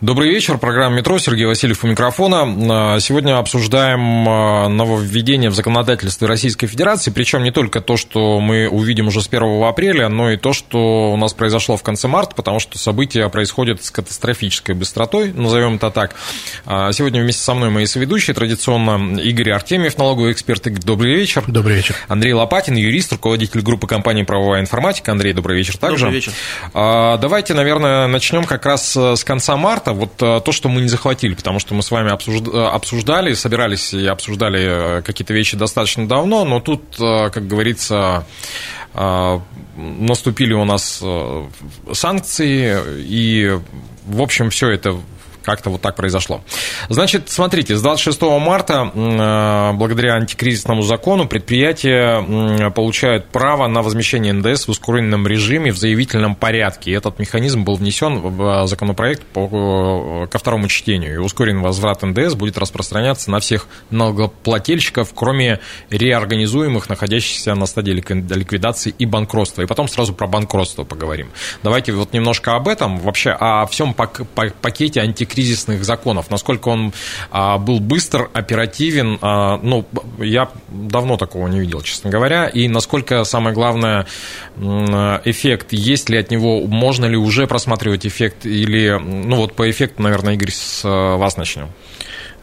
Добрый вечер. Программа «Метро». Сергей Васильев у микрофона. А, сегодня обсуждаем а, нововведение в законодательстве Российской Федерации. Причем не только то, что мы увидим уже с 1 апреля, но и то, что у нас произошло в конце марта, потому что события происходят с катастрофической быстротой, назовем это так. А, сегодня вместе со мной мои соведущие. Традиционно Игорь Артемьев, налоговый эксперт. Добрый вечер. Добрый вечер. Андрей Лопатин, юрист, руководитель группы компании «Правовая информатика». Андрей, добрый вечер также. Добрый вечер. Давайте, наверное, начнем как раз с конца марта. Вот э, то, что мы не захватили, потому что мы с вами э, обсуждали, собирались и обсуждали э, какие-то вещи достаточно давно, но тут, как говорится, наступили у нас санкции, и, в общем, все это как-то вот так произошло. Значит, смотрите, с 26 марта э, благодаря антикризисному закону предприятия получают право на возмещение НДС в ускоренном режиме в заявительном порядке. Этот механизм был внесен в законопроект по, э, ко второму чтению. И ускоренный возврат НДС будет распространяться на всех налогоплательщиков, кроме реорганизуемых, находящихся на стадии ликвидации и банкротства. И потом сразу про банкротство поговорим. Давайте вот немножко об этом, вообще о всем пакете антикризисного кризисных законов, насколько он а, был быстр, оперативен, а, ну, я давно такого не видел, честно говоря, и насколько, самое главное, эффект, есть ли от него, можно ли уже просматривать эффект, или, ну, вот по эффекту, наверное, Игорь, с а, вас начнем.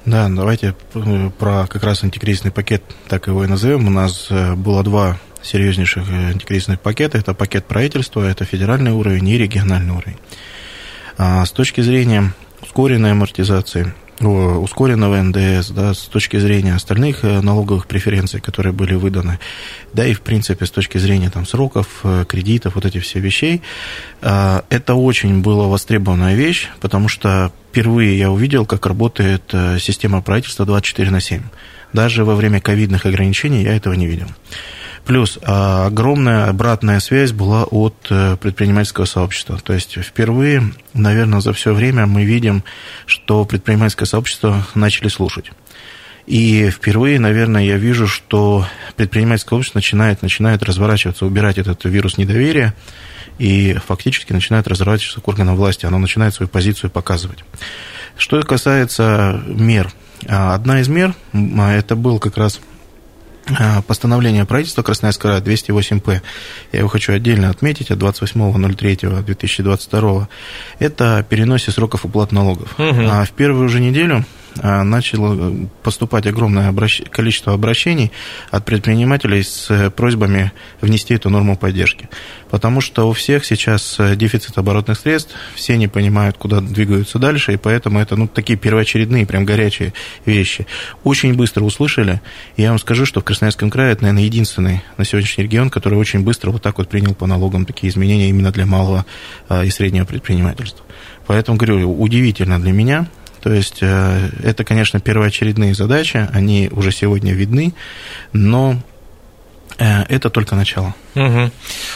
Да, давайте э, про как раз антикризисный пакет, так его и назовем. У нас э, было два серьезнейших э, антикризисных пакета. Это пакет правительства, это федеральный уровень и региональный уровень. С точки зрения ускоренной амортизации, ускоренного НДС, да, с точки зрения остальных э, налоговых преференций, которые были выданы, да и, в принципе, с точки зрения там, сроков, э, кредитов, вот этих все вещей, э, это очень была востребованная вещь, потому что впервые я увидел, как работает система правительства 24 на 7. Даже во время ковидных ограничений я этого не видел. Плюс а, огромная обратная связь была от э, предпринимательского сообщества. То есть впервые, наверное, за все время мы видим, что предпринимательское сообщество начали слушать. И впервые, наверное, я вижу, что предпринимательское общество начинает, начинает разворачиваться, убирать этот вирус недоверия и фактически начинает разворачиваться к органам власти. Оно начинает свою позицию показывать. Что касается мер. А, одна из мер, это был как раз постановление правительства Красноярского края 208-П, я его хочу отдельно отметить, от 28.03.2022, это переносе сроков уплат налогов. Угу. А в первую же неделю а, начало поступать огромное обращ... количество обращений от предпринимателей с э, просьбами внести эту норму поддержки. Потому что у всех сейчас э, дефицит оборотных средств, все не понимают, куда двигаются дальше, и поэтому это ну, такие первоочередные, прям горячие вещи. Очень быстро услышали. Я вам скажу, что в Красноярском крае это, наверное, единственный на сегодняшний регион, который очень быстро вот так вот принял по налогам такие изменения именно для малого а, и среднего предпринимательства. Поэтому, говорю, удивительно для меня, то есть э, это, конечно, первоочередные задачи, они уже сегодня видны, но э, это только начало. Угу.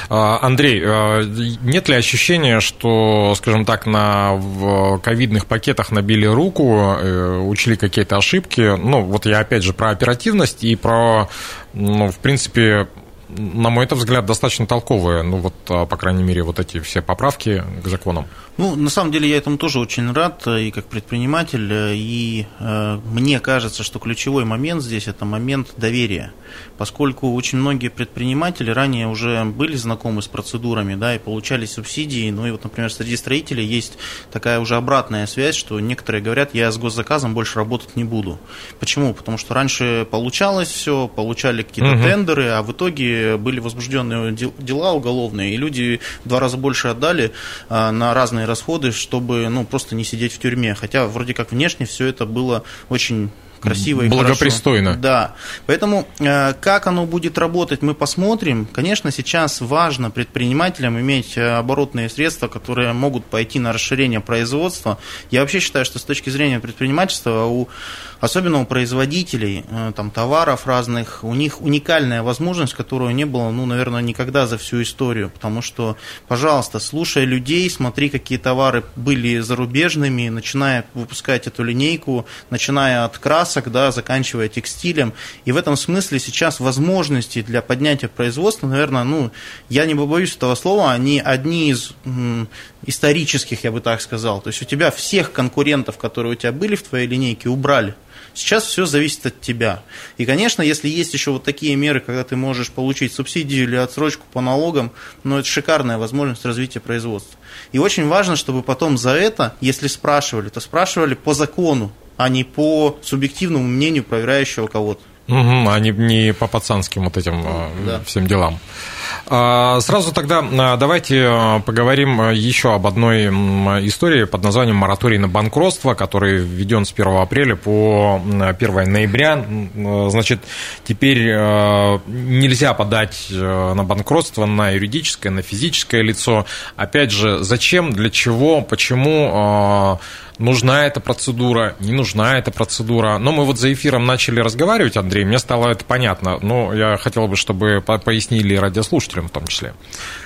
Андрей, а, нет ли ощущения, что, скажем так, на ковидных пакетах набили руку, э, учли какие-то ошибки? Ну, вот я опять же про оперативность и про, ну, в принципе, на мой взгляд, достаточно толковые, ну вот, а, по крайней мере, вот эти все поправки к законам. Ну, на самом деле, я этому тоже очень рад, э, и как предприниматель, э, и э, мне кажется, что ключевой момент здесь – это момент доверия, поскольку очень многие предприниматели ранее уже были знакомы с процедурами, да, и получали субсидии, ну и вот, например, среди строителей есть такая уже обратная связь, что некоторые говорят, я с госзаказом больше работать не буду. Почему? Потому что раньше получалось все, получали какие-то угу. тендеры, а в итоге были возбужденные дела уголовные, и люди в два раза больше отдали а, на разные расходы, чтобы ну, просто не сидеть в тюрьме. Хотя вроде как внешне все это было очень красиво и Благопристойно. Хорошо. Да. Поэтому э, как оно будет работать, мы посмотрим. Конечно, сейчас важно предпринимателям иметь э, оборотные средства, которые могут пойти на расширение производства. Я вообще считаю, что с точки зрения предпринимательства у особенно у производителей э, там, товаров разных, у них уникальная возможность, которую не было, ну, наверное, никогда за всю историю. Потому что, пожалуйста, слушай людей, смотри, какие товары были зарубежными, начиная выпускать эту линейку, начиная от красок, да, заканчивая текстилем. И в этом смысле сейчас возможности для поднятия производства, наверное, ну, я не побоюсь этого слова, они одни из м, исторических, я бы так сказал. То есть у тебя всех конкурентов, которые у тебя были в твоей линейке, убрали. Сейчас все зависит от тебя. И, конечно, если есть еще вот такие меры, когда ты можешь получить субсидию или отсрочку по налогам, ну, это шикарная возможность развития производства. И очень важно, чтобы потом за это, если спрашивали, то спрашивали по закону, а не по субъективному мнению проверяющего кого-то. Угу, а не, не по пацанским вот этим а, да. всем делам. А, сразу тогда а, давайте поговорим еще об одной истории под названием «Мораторий на банкротство», который введен с 1 апреля по 1 ноября. Значит, теперь нельзя подать на банкротство на юридическое, на физическое лицо. Опять же, зачем, для чего, почему нужна эта процедура, не нужна эта процедура. Но мы вот за эфиром начали разговаривать, Андрей, мне стало это понятно. Но я хотел бы, чтобы пояснили радиослушателям в том числе.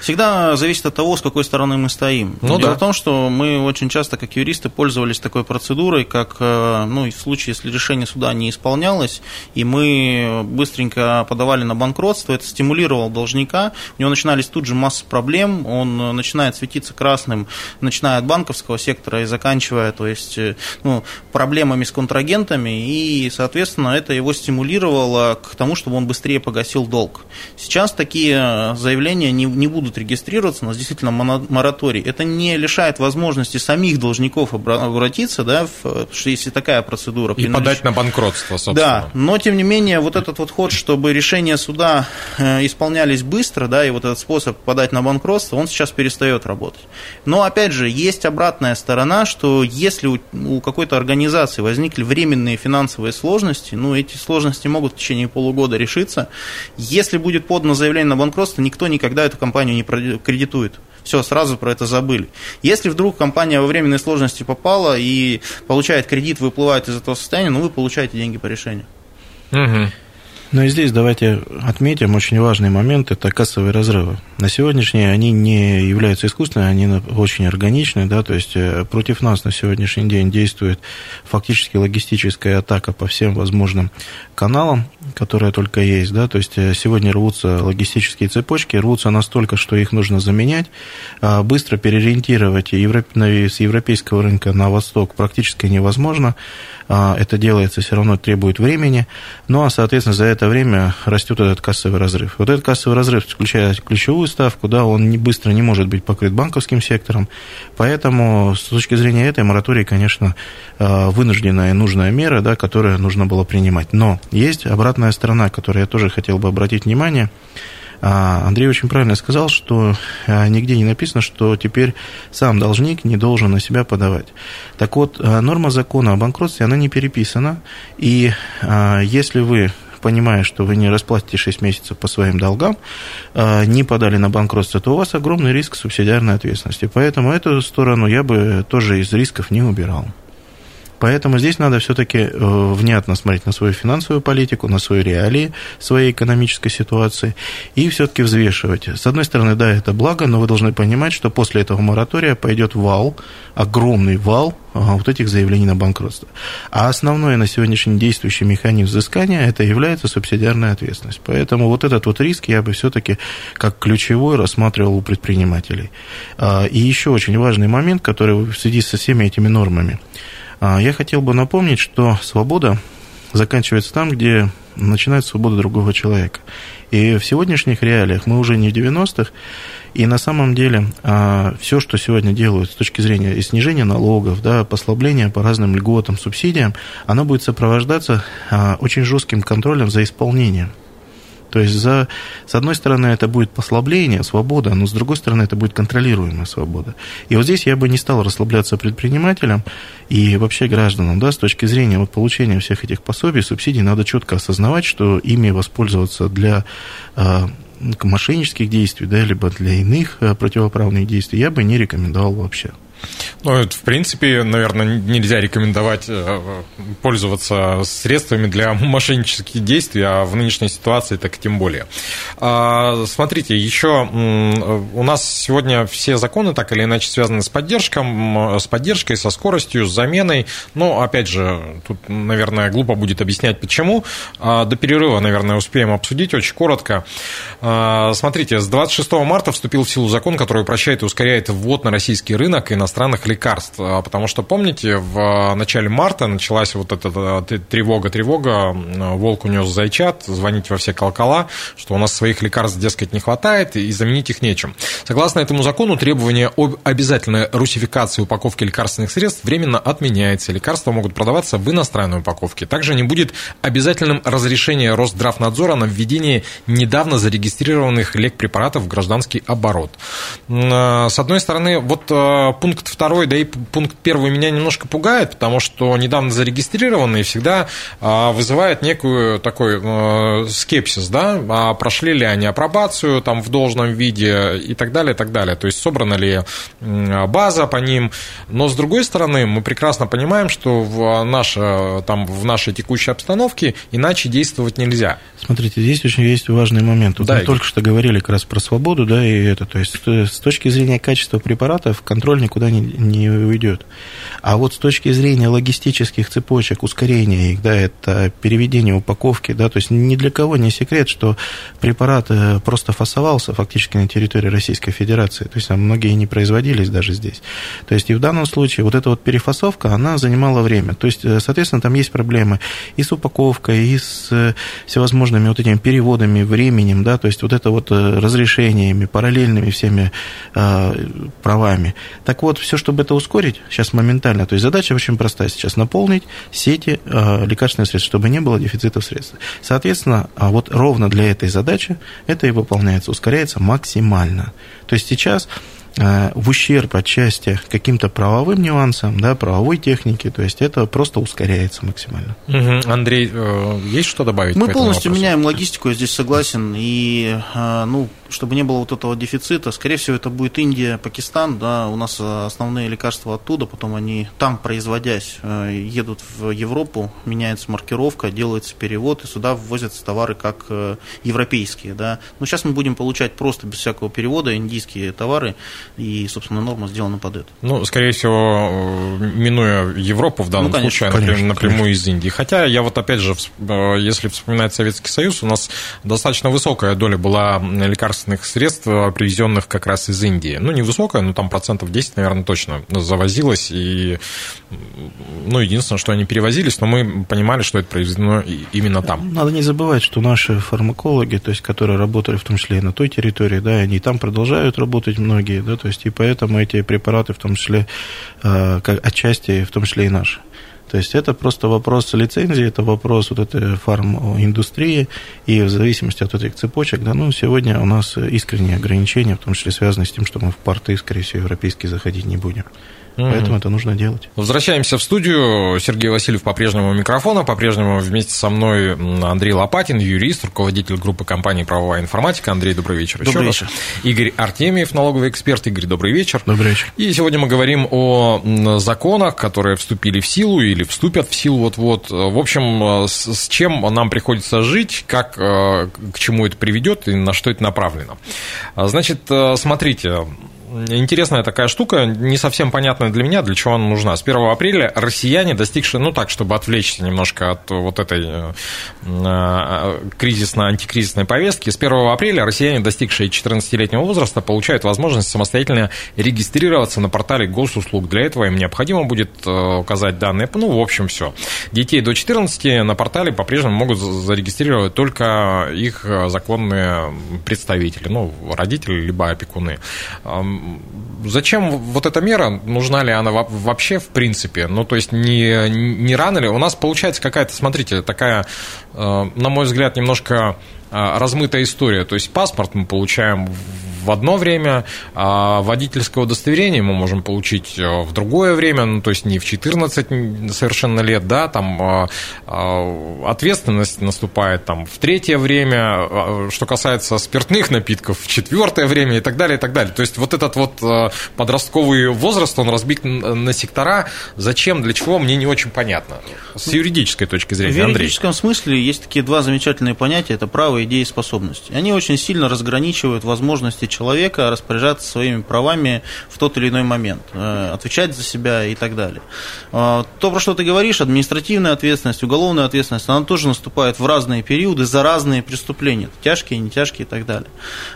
Всегда зависит от того, с какой стороны мы стоим. Ну, Дело да. в том, что мы очень часто, как юристы, пользовались такой процедурой, как э, ну, в случае, если решение суда не исполнялось, и мы быстренько подавали на банкротство, это стимулировало должника, у него начинались тут же масса проблем, он начинает светиться красным, начиная от банковского сектора и заканчивая то есть э, ну, проблемами с контрагентами, и, соответственно, это его стимулировало к тому, чтобы он быстрее погасил долг. Сейчас такие э, заявления не, не будут регистрироваться, у нас действительно мораторий. Это не лишает возможности самих должников обратиться, да, в, что если такая процедура. И подать на банкротство, собственно. Да, но, тем не менее, вот этот вот ход, чтобы решения суда э, исполнялись быстро, да, и вот этот способ подать на банкротство, он сейчас перестает работать. Но, опять же, есть обратная сторона, что если у, у какой-то организации возникли временные финансовые сложности, ну, эти сложности могут в течение полугода решиться. Если будет подано заявление на банкротство, никто никогда эту компанию не кредитует. Все, сразу про это забыли. Если вдруг компания во временные сложности попала и получает кредит, выплывает из этого состояния, ну, вы получаете деньги по решению. Угу. Ну и здесь давайте отметим очень важный момент – это кассовые разрывы. На сегодняшний они не являются искусственными, они очень органичны, да, то есть э, против нас на сегодняшний день действует фактически логистическая атака по всем возможным каналам, которые только есть, да, то есть э, сегодня рвутся логистические цепочки, рвутся настолько, что их нужно заменять, а быстро переориентировать с европейского рынка на восток практически невозможно, а, это делается все равно требует времени, ну а, соответственно, за это время растет этот кассовый разрыв. Вот этот кассовый разрыв, включая ключевую ставку, да, он не, быстро не может быть покрыт банковским сектором, поэтому с точки зрения этой моратории, конечно, а, вынужденная и нужная мера, да, которую нужно было принимать. Но есть обратная сторона, которую я тоже хотел бы обратить внимание – а, Андрей очень правильно сказал, что а, нигде не написано, что теперь сам должник не должен на себя подавать. Так вот, а, норма закона о банкротстве, она не переписана, и если вы понимая, что вы не расплатите 6 месяцев по своим долгам, не подали на банкротство, то у вас огромный риск субсидиарной ответственности. Поэтому эту сторону я бы тоже из рисков не убирал. Поэтому здесь надо все-таки э, внятно смотреть на свою финансовую политику, на свои реалии своей экономической ситуации и все-таки взвешивать. С одной стороны, да, это благо, но вы должны понимать, что после этого моратория пойдет вал, огромный вал вот этих заявлений на банкротство. А основной на сегодняшний действующий механизм взыскания это является субсидиарная ответственность. Поэтому вот этот вот риск я бы все-таки как ключевой рассматривал у предпринимателей. А, и еще очень важный момент, который в связи со всеми этими нормами – а, я хотел бы напомнить, что свобода заканчивается там, где начинается свобода другого человека. И в сегодняшних реалиях мы уже не в 90-х, и на самом деле а, все, что сегодня делают с точки зрения снижения налогов, да, послабления по разным льготам, субсидиям, оно будет сопровождаться а, очень жестким контролем за исполнением. То есть, за, с одной стороны, это будет послабление, свобода, но с другой стороны, это будет контролируемая свобода. И вот здесь я бы не стал расслабляться предпринимателям и вообще гражданам, да, с точки зрения вот получения всех этих пособий, субсидий, надо четко осознавать, что ими воспользоваться для а, мошеннических действий, да, либо для иных а, противоправных действий я бы не рекомендовал вообще. Ну, это, в принципе, наверное, нельзя рекомендовать э, пользоваться средствами для мошеннических действий, а в нынешней ситуации так тем более. А, смотрите, еще у нас сегодня все законы так или иначе связаны с, поддержком, с поддержкой, со скоростью, с заменой. Но, опять же, тут, наверное, глупо будет объяснять, почему. А, до перерыва, наверное, успеем обсудить очень коротко. А, смотрите, с 26 марта вступил в силу закон, который упрощает и ускоряет ввод на российский рынок иностранных иностранных лекарств. А, потому что, помните, в начале марта началась вот эта тревога-тревога, волк унес зайчат, звонить во все колокола, что у нас своих лекарств, дескать, не хватает, и заменить их нечем. Согласно этому закону, требование об обязательной русификации упаковки лекарственных средств временно отменяется. Лекарства могут продаваться в иностранной упаковке. Также не будет обязательным разрешение Росздравнадзора на введение недавно зарегистрированных лекпрепаратов в гражданский оборот. А, с одной стороны, вот а, пункт пункт второй, да и пункт первый меня немножко пугает, потому что недавно зарегистрированные всегда а, вызывает некую такой э, скепсис, да, а прошли ли они апробацию там в должном виде и так далее, и так далее. То есть собрана ли база по ним. Но с другой стороны, мы прекрасно понимаем, что в, наше, там, в нашей текущей обстановке иначе действовать нельзя. Смотрите, здесь очень есть важный момент. Вот да, мы Игорь. только что говорили как раз про свободу, да, и это, то есть с точки зрения качества препаратов контроль никуда не, не уйдет. А вот с точки зрения логистических цепочек, ускорения их, да, это переведение упаковки, да, то есть ни для кого не секрет, что препарат э, просто фасовался фактически на территории Российской Федерации, то есть там многие не производились даже здесь. То есть и в данном случае вот эта вот перефасовка, она занимала время. То есть, э, соответственно, там есть проблемы и с упаковкой, и с э, всевозможными вот этими переводами, временем, да, то есть вот это вот разрешениями, параллельными всеми правами. Так вот, все, чтобы это ускорить, сейчас моментально, то есть задача очень простая сейчас, наполнить сети э, лекарственных средств, чтобы не было дефицита средств. Соответственно, а вот ровно для этой задачи это и выполняется, ускоряется максимально. То есть сейчас Э, в ущерб отчасти каким-то правовым нюансам, да, правовой технике, то есть это просто ускоряется максимально. Угу. Андрей, э, есть что добавить? Мы полностью вопросу? меняем логистику, я здесь согласен, и, э, ну, чтобы не было вот этого дефицита, скорее всего, это будет Индия, Пакистан, да, у нас основные лекарства оттуда, потом они там, производясь, едут в Европу, меняется маркировка, делается перевод, и сюда ввозятся товары как европейские, да. Но сейчас мы будем получать просто без всякого перевода индийские товары, и, собственно, норма сделана под это. Ну, скорее всего, минуя Европу в данном ну, конечно, случае, конечно, напрямую конечно. из Индии. Хотя я вот опять же, э, если вспоминать Советский Союз, у нас достаточно высокая доля была лекарственных средств, э, привезенных как раз из Индии. Ну, не высокая, но там процентов 10, наверное, точно завозилось. И, ну, единственное, что они перевозились, но мы понимали, что это произведено именно там. Надо не забывать, что наши фармакологи, то есть, которые работали в том числе и на той территории, да, они там продолжают работать многие, да, то есть и поэтому эти препараты, в том числе, э, отчасти, в том числе и наши. То есть это просто вопрос лицензии, это вопрос вот этой фарм-индустрии, и в зависимости от этих цепочек, да, ну, сегодня у нас искренние ограничения, в том числе связанные с тем, что мы в порты, скорее всего, европейские заходить не будем. Mm-hmm. Поэтому это нужно делать. Возвращаемся в студию. Сергей Васильев по-прежнему у микрофона. По-прежнему вместе со мной Андрей Лопатин, юрист, руководитель группы компании «Правовая информатика». Андрей, добрый вечер. Добрый вечер. Раз. Игорь Артемьев, налоговый эксперт. Игорь, добрый вечер. Добрый вечер. И сегодня мы говорим о законах, которые вступили в силу или вступят в силу вот-вот. В общем, с чем нам приходится жить, как, э, к чему это приведет и на что это направлено. Значит, э, смотрите, интересная такая штука, не совсем понятная для меня, для чего она нужна. С 1 апреля россияне, достигшие, ну так, чтобы отвлечься немножко от вот этой э, э, кризисно-антикризисной повестки, с 1 апреля россияне, достигшие 14-летнего возраста, получают возможность самостоятельно регистрироваться на портале госуслуг. Для этого им необходимо будет э, указать данные, ну, в общем, все. Детей до 14 на портале по-прежнему могут зарегистрировать только их законные представители, ну, родители, либо опекуны зачем вот эта мера, нужна ли она вообще в принципе? Ну, то есть, не, не рано ли? У нас получается какая-то, смотрите, такая, на мой взгляд, немножко размытая история. То есть паспорт мы получаем в одно время, а водительское удостоверение мы можем получить э, в другое время, ну, то есть не в 14 совершенно лет, да, там а, а, ответственность наступает там в третье время, а, что касается спиртных напитков, в четвертое время и так далее, и так далее. То есть вот этот вот э, подростковый возраст, он разбит на сектора, зачем, для чего, мне не очень понятно. С юридической точки зрения, В юридическом Андрей. смысле есть такие два замечательные понятия, это право, и способности. Они очень сильно разграничивают возможности человека распоряжаться своими правами в тот или иной момент, э, отвечать за себя и так далее. Э, то, про что ты говоришь, административная ответственность, уголовная ответственность, она тоже наступает в разные периоды за разные преступления, тяжкие, не тяжкие и так далее.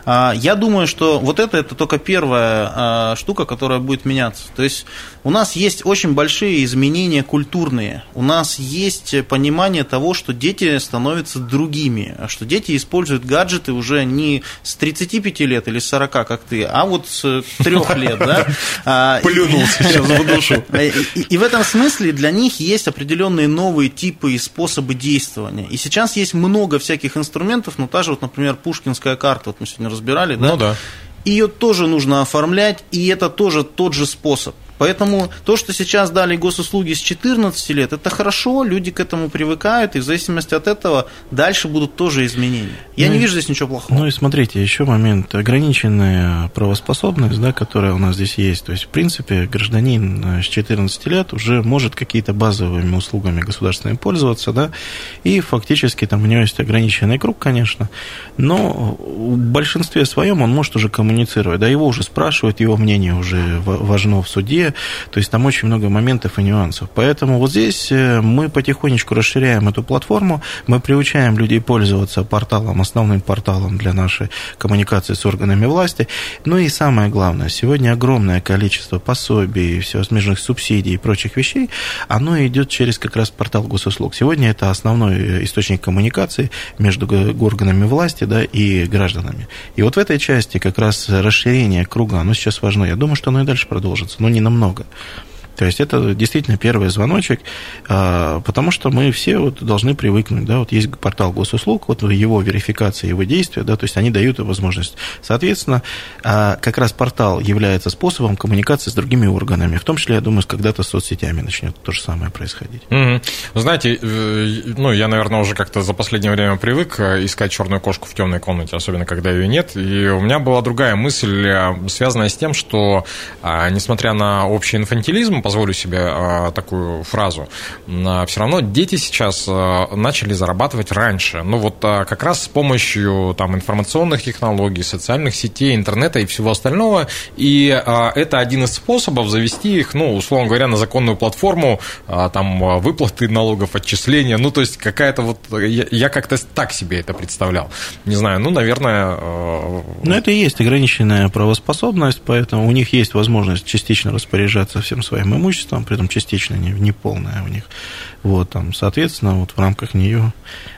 А, я думаю, что вот это, это только первая а, штука, которая будет меняться. То есть у нас есть очень большие изменения культурные, у нас есть понимание того, что дети становятся другими, что дети используют гаджеты уже не с 35 лет или с 40, как ты, а вот с трех лет, да? А, Плюнул сейчас в душу. И в этом смысле для них есть определенные новые типы и способы действования. И сейчас есть много всяких инструментов, ну, та же, вот, например, пушкинская карта, вот мы сегодня разбирали, да? Ну да. Ее тоже нужно оформлять, и это тоже тот же способ. Поэтому то, что сейчас дали госуслуги с 14 лет, это хорошо, люди к этому привыкают, и в зависимости от этого дальше будут тоже изменения. Я ну, не вижу здесь ничего плохого. Ну и смотрите, еще момент. Ограниченная правоспособность, да, которая у нас здесь есть. То есть, в принципе, гражданин э, с 14 лет уже может какие-то базовыми услугами государственными пользоваться, да, и фактически там у него есть ограниченный круг, конечно, но в большинстве своем он может уже коммуницировать, да, его уже спрашивают, его мнение уже важно в суде, то есть там очень много моментов и нюансов. Поэтому вот здесь э, мы потихонечку расширяем эту платформу, мы приучаем людей пользоваться порталом, основным порталом для нашей коммуникации с органами власти. Ну и самое главное, сегодня огромное количество пособий, всевозможных субсидий и прочих вещей, оно идет через как раз портал госуслуг. Сегодня это основной э, источник коммуникации между органами власти да, и гражданами. И вот в этой части как раз расширение круга, оно сейчас важно. Я думаю, что оно и дальше продолжится, но не намного много. То есть это действительно первый звоночек, а, потому что мы все вот должны привыкнуть, да, вот есть портал госуслуг, вот его верификация, его действия, да, то есть они дают возможность. Соответственно, а, как раз портал является способом коммуникации с другими органами, в том числе, я думаю, когда-то с соцсетями начнет то же самое происходить. Mm-hmm. Знаете, э, ну, я, наверное, уже как-то за последнее время привык э, искать черную кошку в темной комнате, особенно когда ее нет, и у меня была другая мысль, э, связанная с тем, что, а, несмотря на общий инфантилизм, позволю себе а, такую фразу, а, все равно дети сейчас а, начали зарабатывать раньше. Ну вот как раз с помощью там, информационных технологий, социальных сетей, интернета и всего остального. И это один из способов завести их, ну, условно говоря, на законную платформу, там выплаты налогов, отчисления. Ну, то есть какая-то вот... Я, как-то так себе это представлял. Не знаю, ну, наверное... Ну, это и есть ограниченная правоспособность, поэтому у них есть возможность частично распоряжаться всем своим имуществом, при этом частично, не, не полное у них. Вот, там, соответственно, вот в рамках нее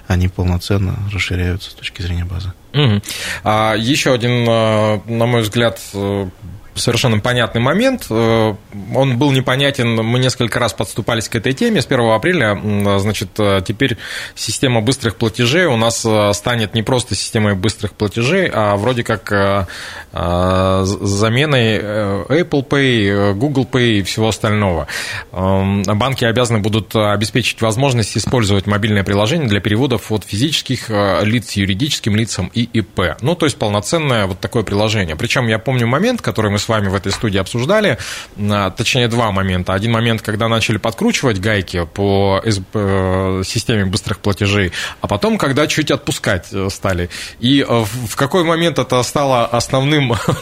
они полноценно расширяются с точки зрения базы. Угу. А, еще один, а, на мой взгляд, э, совершенно понятный момент. Э, он был непонятен, мы несколько раз подступались к этой теме. С 1 апреля, значит, э, теперь система быстрых платежей у нас э, станет не просто системой быстрых платежей, а вроде как заменой Apple Pay, Google Pay и всего остального. Эм, банки обязаны будут обеспечить возможность использовать мобильное приложение для переводов от физических лиц юридическим лицам и ИП. Ну, то есть полноценное вот такое приложение. Причем я помню момент, который мы с вами в этой студии обсуждали, а, точнее два момента. Один момент, когда начали подкручивать гайки по э, системе быстрых платежей, а потом, когда чуть отпускать э, стали. И э, в какой момент это стало основным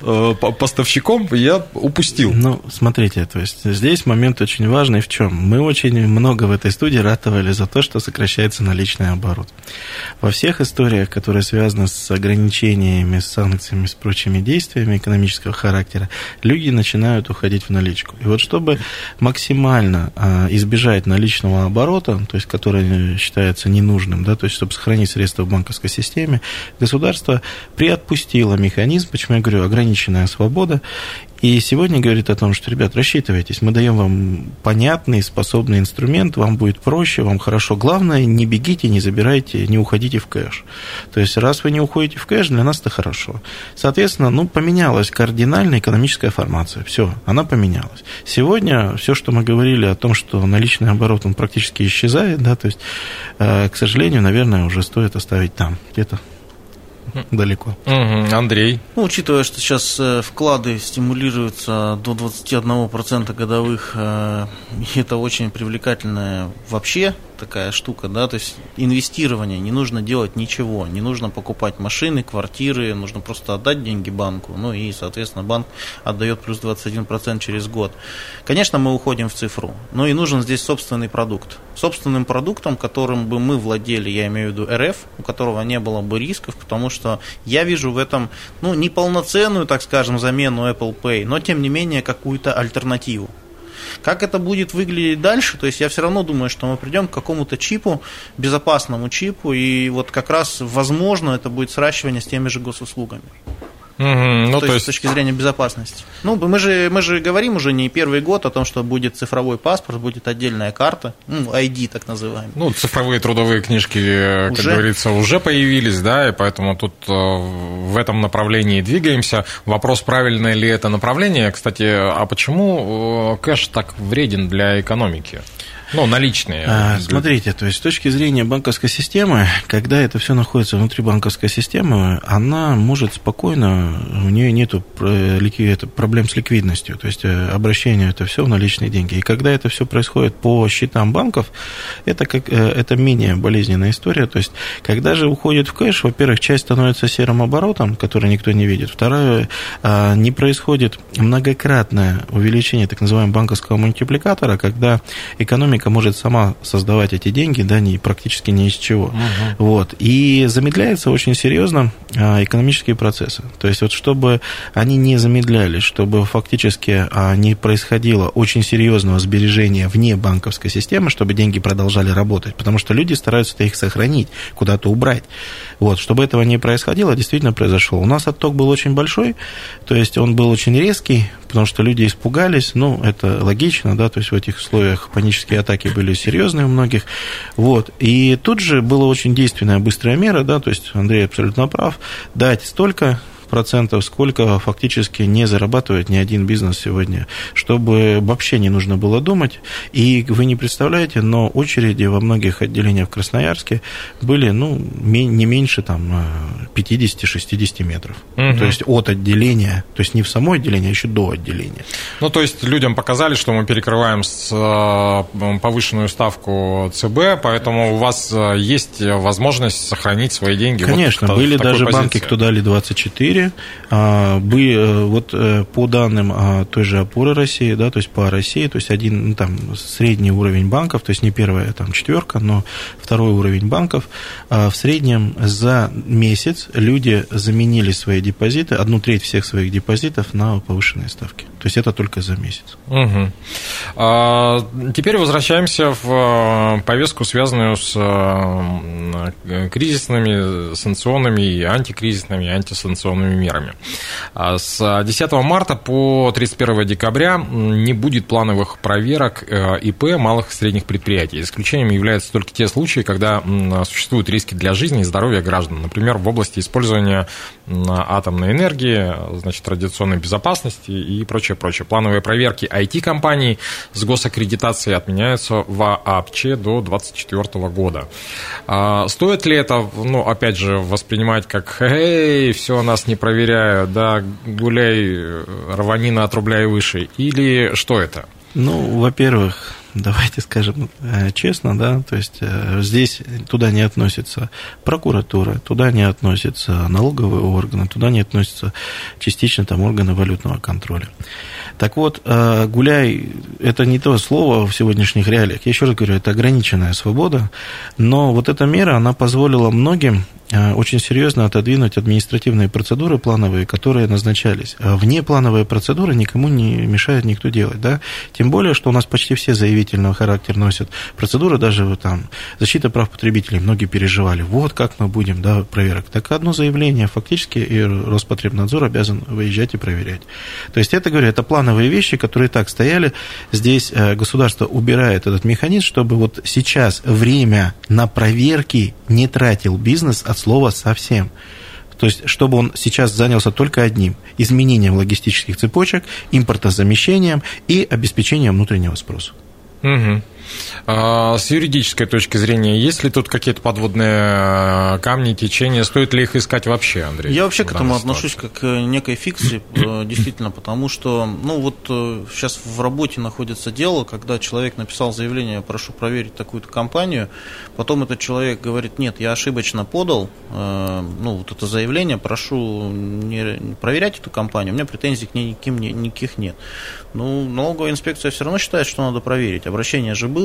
ну, поставщиком, я упустил. Ну, смотрите, то есть здесь момент очень важный в чем? Мы очень много в этой студии ратовали за то, что сокращается наличный оборот. Во всех историях, которые связаны с ограничениями, с санкциями, с прочими действиями, экономического характера, люди начинают уходить в наличку. И вот чтобы максимально а, избежать наличного оборота, то есть который считается ненужным, да, то есть чтобы сохранить средства в банковской системе, государство приотпустило механизм, почему я говорю, ограниченная свобода, и сегодня говорит о том, что, ребят, рассчитывайтесь, мы даем вам понятный, способный инструмент, вам будет проще, вам хорошо. Главное, не бегите, не забирайте, не уходите в кэш. То есть, раз вы не уходите в кэш, для нас это хорошо. Соответственно, ну, поменялась кардинально экономическая формация. Все, она поменялась. Сегодня все, что мы говорили о том, что наличный оборот, он практически исчезает, да, то есть, э, к сожалению, наверное, уже стоит оставить там, где-то далеко. Угу, Андрей. Ну, учитывая, что сейчас э, вклады стимулируются до 21% годовых, э, и это очень привлекательное вообще такая штука, да, то есть инвестирование, не нужно делать ничего, не нужно покупать машины, квартиры, нужно просто отдать деньги банку, ну и, соответственно, банк отдает плюс 21% через год. Конечно, мы уходим в цифру, но и нужен здесь собственный продукт. Собственным продуктом, которым бы мы владели, я имею в виду РФ, у которого не было бы рисков, потому что я вижу в этом, ну, неполноценную, так скажем, замену Apple Pay, но, тем не менее, какую-то альтернативу. Как это будет выглядеть дальше, то есть я все равно думаю, что мы придем к какому-то чипу, безопасному чипу, и вот как раз возможно это будет сращивание с теми же госуслугами. Угу, ну, то, то есть, есть с точки зрения безопасности. Ну, мы же, мы же говорим уже не первый год о том, что будет цифровой паспорт, будет отдельная карта, ну, ID так называемый. Ну, цифровые трудовые книжки, как уже? говорится, уже появились, да, и поэтому тут э, в этом направлении двигаемся. Вопрос, правильное ли это направление. Кстати, а почему э, кэш так вреден для экономики? Ну, наличные. А, смотрите, то есть с точки зрения банковской системы, когда это все находится внутри банковской системы, она может спокойно, у нее нет проблем с ликвидностью, то есть э, обращение это все в наличные деньги. И когда это все происходит по счетам банков, это, как, э, это менее болезненная история. То есть, когда же уходит в кэш, во-первых, часть становится серым оборотом, который никто не видит. Второе, а, не происходит многократное увеличение так называемого банковского мультипликатора, когда экономика экономика может сама создавать эти деньги, да, не, практически ни из чего. Угу. Вот. И замедляются очень серьезно а, экономические процессы. То есть вот чтобы они не замедлялись, чтобы фактически а, не происходило очень серьезного сбережения вне банковской системы, чтобы деньги продолжали работать, потому что люди стараются их сохранить, куда-то убрать. Вот. Чтобы этого не происходило, действительно произошло. У нас отток был очень большой, то есть он был очень резкий, потому что люди испугались, ну, это логично, да, то есть в этих условиях панические атаки были серьезные у многих, вот, и тут же была очень действенная быстрая мера, да, то есть Андрей абсолютно прав, дать столько процентов, сколько фактически не зарабатывает ни один бизнес сегодня, чтобы вообще не нужно было думать. И вы не представляете, но очереди во многих отделениях в Красноярске были ну, не меньше там, 50-60 метров. Угу. То есть от отделения, то есть не в само отделение, а еще до отделения. Ну, то есть людям показали, что мы перекрываем с э, повышенную ставку ЦБ, поэтому у вас э, есть возможность сохранить свои деньги. Конечно, вот были даже позиции. банки, кто дали 24, 4. А, бы, э, вот э, по данным а, той же опоры России, да, то есть по России, то есть один ну, там средний уровень банков, то есть не первая там четверка, но второй уровень банков, а, в среднем за месяц люди заменили свои депозиты, одну треть всех своих депозитов на повышенные ставки. То есть это только за месяц. Угу. А, теперь возвращаемся в повестку, связанную с кризисными, санкционными антикризисными, антисанкционными определенными мерами. А с 10 марта по 31 декабря не будет плановых проверок э, ИП малых и средних предприятий. Исключением являются только те случаи, когда существуют риски для жизни и здоровья граждан. Например, в области использования атомной энергии, значит, радиационной безопасности и прочее, прочее. Плановые проверки IT-компаний с госаккредитацией отменяются в АПЧ до 2024 года. А стоит ли это, ну, опять же, воспринимать как «Эй, все, нас не проверяют, да, гуляй, рванина отрубляй выше», или что это? Ну, во-первых, давайте скажем э, честно, да, то есть э, здесь туда не относится прокуратура, туда не относятся налоговые органы, туда не относятся частично там органы валютного контроля. Так вот, э, гуляй – это не то слово в сегодняшних реалиях. Я еще раз говорю, это ограниченная свобода, но вот эта мера, она позволила многим очень серьезно отодвинуть административные процедуры плановые, которые назначались. А вне плановые процедуры никому не мешает никто делать, да? Тем более, что у нас почти все заявительного характера носят процедуры, даже там защита прав потребителей, многие переживали, вот как мы будем, да, проверок. Так одно заявление фактически и Роспотребнадзор обязан выезжать и проверять. То есть это, говорю, это плановые вещи, которые так стояли. Здесь э, государство убирает этот механизм, чтобы вот сейчас время на проверки не тратил бизнес слова совсем. То есть, чтобы он сейчас занялся только одним – изменением логистических цепочек, импортозамещением и обеспечением внутреннего спроса. Угу. А, с юридической точки зрения, есть ли тут какие-то подводные э, камни, течения? Стоит ли их искать вообще, Андрей? Я вообще к этому отношусь как к некой фикции, э, действительно, потому что, ну вот сейчас э, в работе находится дело, когда человек написал заявление, прошу проверить такую-то компанию, потом этот человек говорит, нет, я ошибочно подал, ну вот это заявление, прошу не проверять эту компанию, у меня претензий к ней никаким, никаких нет. Ну, налоговая инспекция все равно считает, что надо проверить. Обращение же было.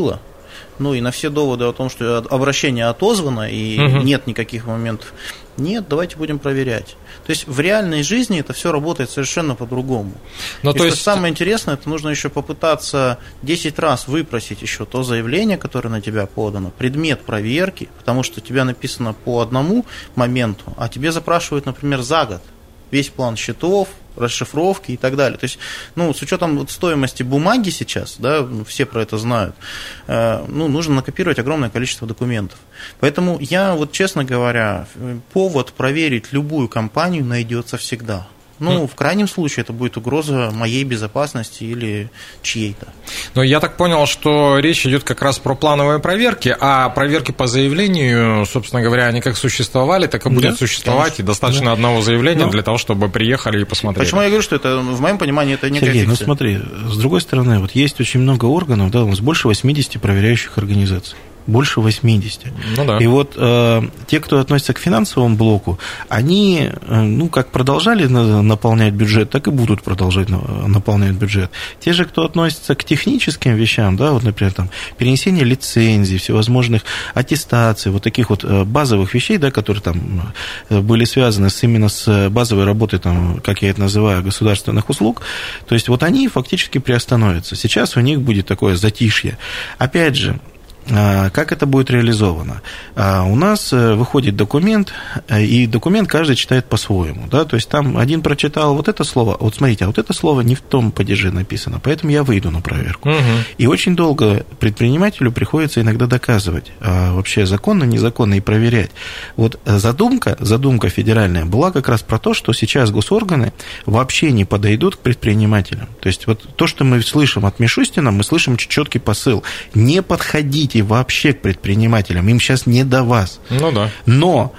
Ну и на все доводы о том, что обращение отозвано и угу. нет никаких моментов, нет, давайте будем проверять. То есть в реальной жизни это все работает совершенно по-другому. Но и то что есть... самое интересное, это нужно еще попытаться 10 раз выпросить еще то заявление, которое на тебя подано, предмет проверки, потому что у тебя написано по одному моменту, а тебе запрашивают, например, за год весь план счетов, расшифровки и так далее. То есть, ну, с учетом вот стоимости бумаги сейчас, да, все про это знают, э, ну, нужно накопировать огромное количество документов. Поэтому я, вот честно говоря, повод проверить любую компанию найдется всегда. Ну, в крайнем случае это будет угроза моей безопасности или чьей-то. Но я так понял, что речь идет как раз про плановые проверки, а проверки по заявлению, собственно говоря, они как существовали, так и будут да, существовать, конечно. и достаточно да. одного заявления Но... для того, чтобы приехали и посмотрели. Почему я говорю, что это, в моем понимании, это не Сергей, ну смотри, с другой стороны, вот есть очень много органов, да, у нас больше 80 проверяющих организаций больше 80. Ну, да. И вот э, те, кто относится к финансовому блоку, они, э, ну, как продолжали на, наполнять бюджет, так и будут продолжать на, наполнять бюджет. Те же, кто относится к техническим вещам, да, вот, например, там, перенесение лицензий, всевозможных аттестаций, вот таких вот э, базовых вещей, да, которые там э, были связаны с, именно с базовой работой, там, как я это называю, государственных услуг, то есть вот они фактически приостановятся. Сейчас у них будет такое затишье. Опять же, как это будет реализовано? А, у нас э, выходит документ, э, и документ каждый читает по-своему. Да? То есть там один прочитал вот это слово, вот смотрите, а вот это слово не в том падеже написано, поэтому я выйду на проверку. Угу. И очень долго предпринимателю приходится иногда доказывать, а, вообще законно, незаконно, и проверять. Вот задумка, задумка федеральная была как раз про то, что сейчас госорганы вообще не подойдут к предпринимателям. То есть вот то, что мы слышим от Мишустина, мы слышим четкий посыл. Не подходить подходите вообще к предпринимателям, им сейчас не до вас. Ну да. Но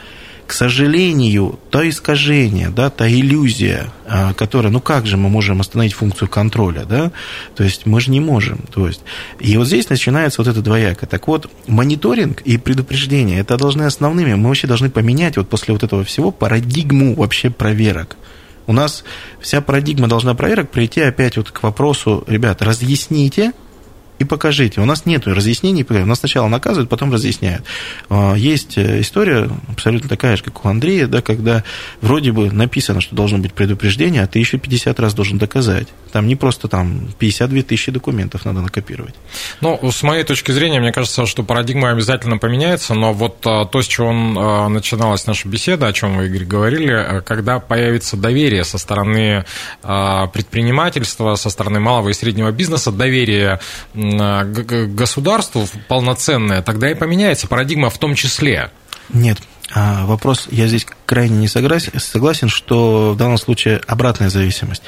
к сожалению, то искажение, да, та иллюзия, а, которая, ну как же мы можем остановить функцию контроля, да, то есть мы же не можем, то есть, и вот здесь начинается вот это двояко. Так вот, мониторинг и предупреждение, это должны основными, мы вообще должны поменять вот после вот этого всего парадигму вообще проверок. У нас вся парадигма должна проверок прийти опять вот к вопросу, ребят, разъясните, и покажите. У нас нет разъяснений, у нас сначала наказывают, потом разъясняют. А, есть э, история абсолютно такая же, как у Андрея, да, когда вроде бы написано, что должно быть предупреждение, а ты еще 50 раз должен доказать. Там не просто там 52 тысячи документов надо накопировать. Ну, с моей точки зрения, мне кажется, что парадигма обязательно поменяется, но вот а, то, с чего а, начиналась наша беседа, о чем вы, Игорь, говорили, когда появится доверие со стороны предпринимательства, со стороны малого и среднего бизнеса, доверие государству полноценное, тогда и поменяется парадигма в том числе. Нет, а, Вопрос, я здесь крайне не согласен, согласен, что в данном случае обратная зависимость.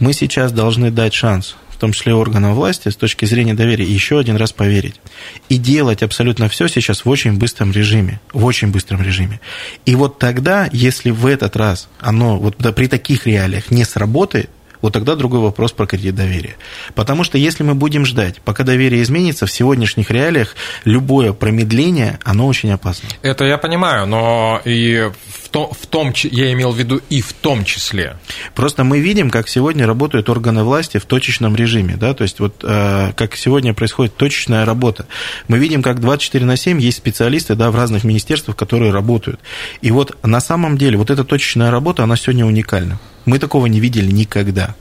Мы сейчас должны дать шанс, в том числе органам власти, с точки зрения доверия, еще один раз поверить. И делать абсолютно все сейчас в очень быстром режиме. В очень быстром режиме. И вот тогда, если в этот раз оно вот при таких реалиях не сработает, вот тогда другой вопрос про кредит доверия. Потому что если мы будем ждать, пока доверие изменится, в сегодняшних реалиях любое промедление, оно очень опасно. Это я понимаю, но и в том, в том, я имел в виду и в том числе. Просто мы видим, как сегодня работают органы власти в точечном режиме, да, то есть вот э, как сегодня происходит точечная работа. Мы видим, как 24 на 7 есть специалисты, да, в разных министерствах, которые работают. И вот на самом деле вот эта точечная работа, она сегодня уникальна. Мы такого не видели никогда.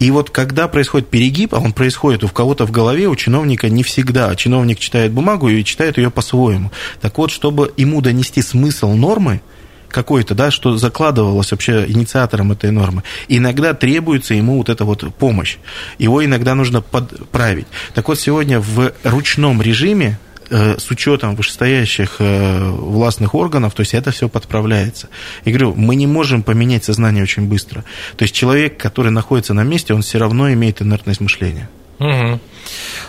И вот когда происходит перегиб, а он происходит у кого-то в голове, у чиновника не всегда. Чиновник читает бумагу и читает ее по-своему. Так вот, чтобы ему донести смысл нормы, какой-то, да, что закладывалось вообще инициатором этой нормы. Иногда требуется ему вот эта вот помощь. Его иногда нужно подправить. Так вот, сегодня в ручном режиме с учетом вышестоящих э, властных органов, то есть это все подправляется. И говорю, мы не можем поменять сознание очень быстро. То есть человек, который находится на месте, он все равно имеет инертность мышления. Угу.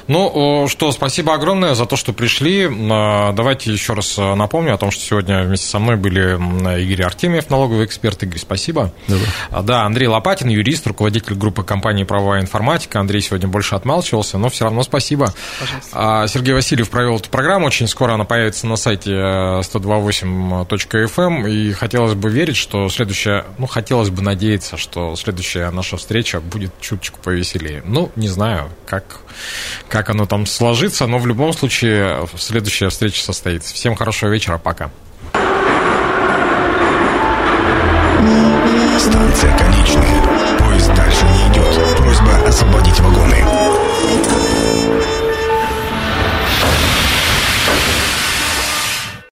Ну, что, спасибо огромное за то, что пришли. А, давайте еще раз а, напомню о том, что сегодня вместе со мной были Игорь Артемьев, налоговый эксперт. Игорь, спасибо. Добро. А, да, Андрей Лопатин, юрист, руководитель группы компании «Правовая информатика». Андрей сегодня больше отмалчивался, но все равно спасибо. Пожалуйста. Сергей Васильев провел эту программу. Очень скоро она появится на сайте 128.fm. Эм. И хотелось бы верить, что следующая... Ну, хотелось бы надеяться, что следующая наша встреча будет чуточку повеселее. Ну, не знаю, как как оно там сложится, но в любом случае следующая встреча состоится. Всем хорошего вечера, пока. Станция конечная.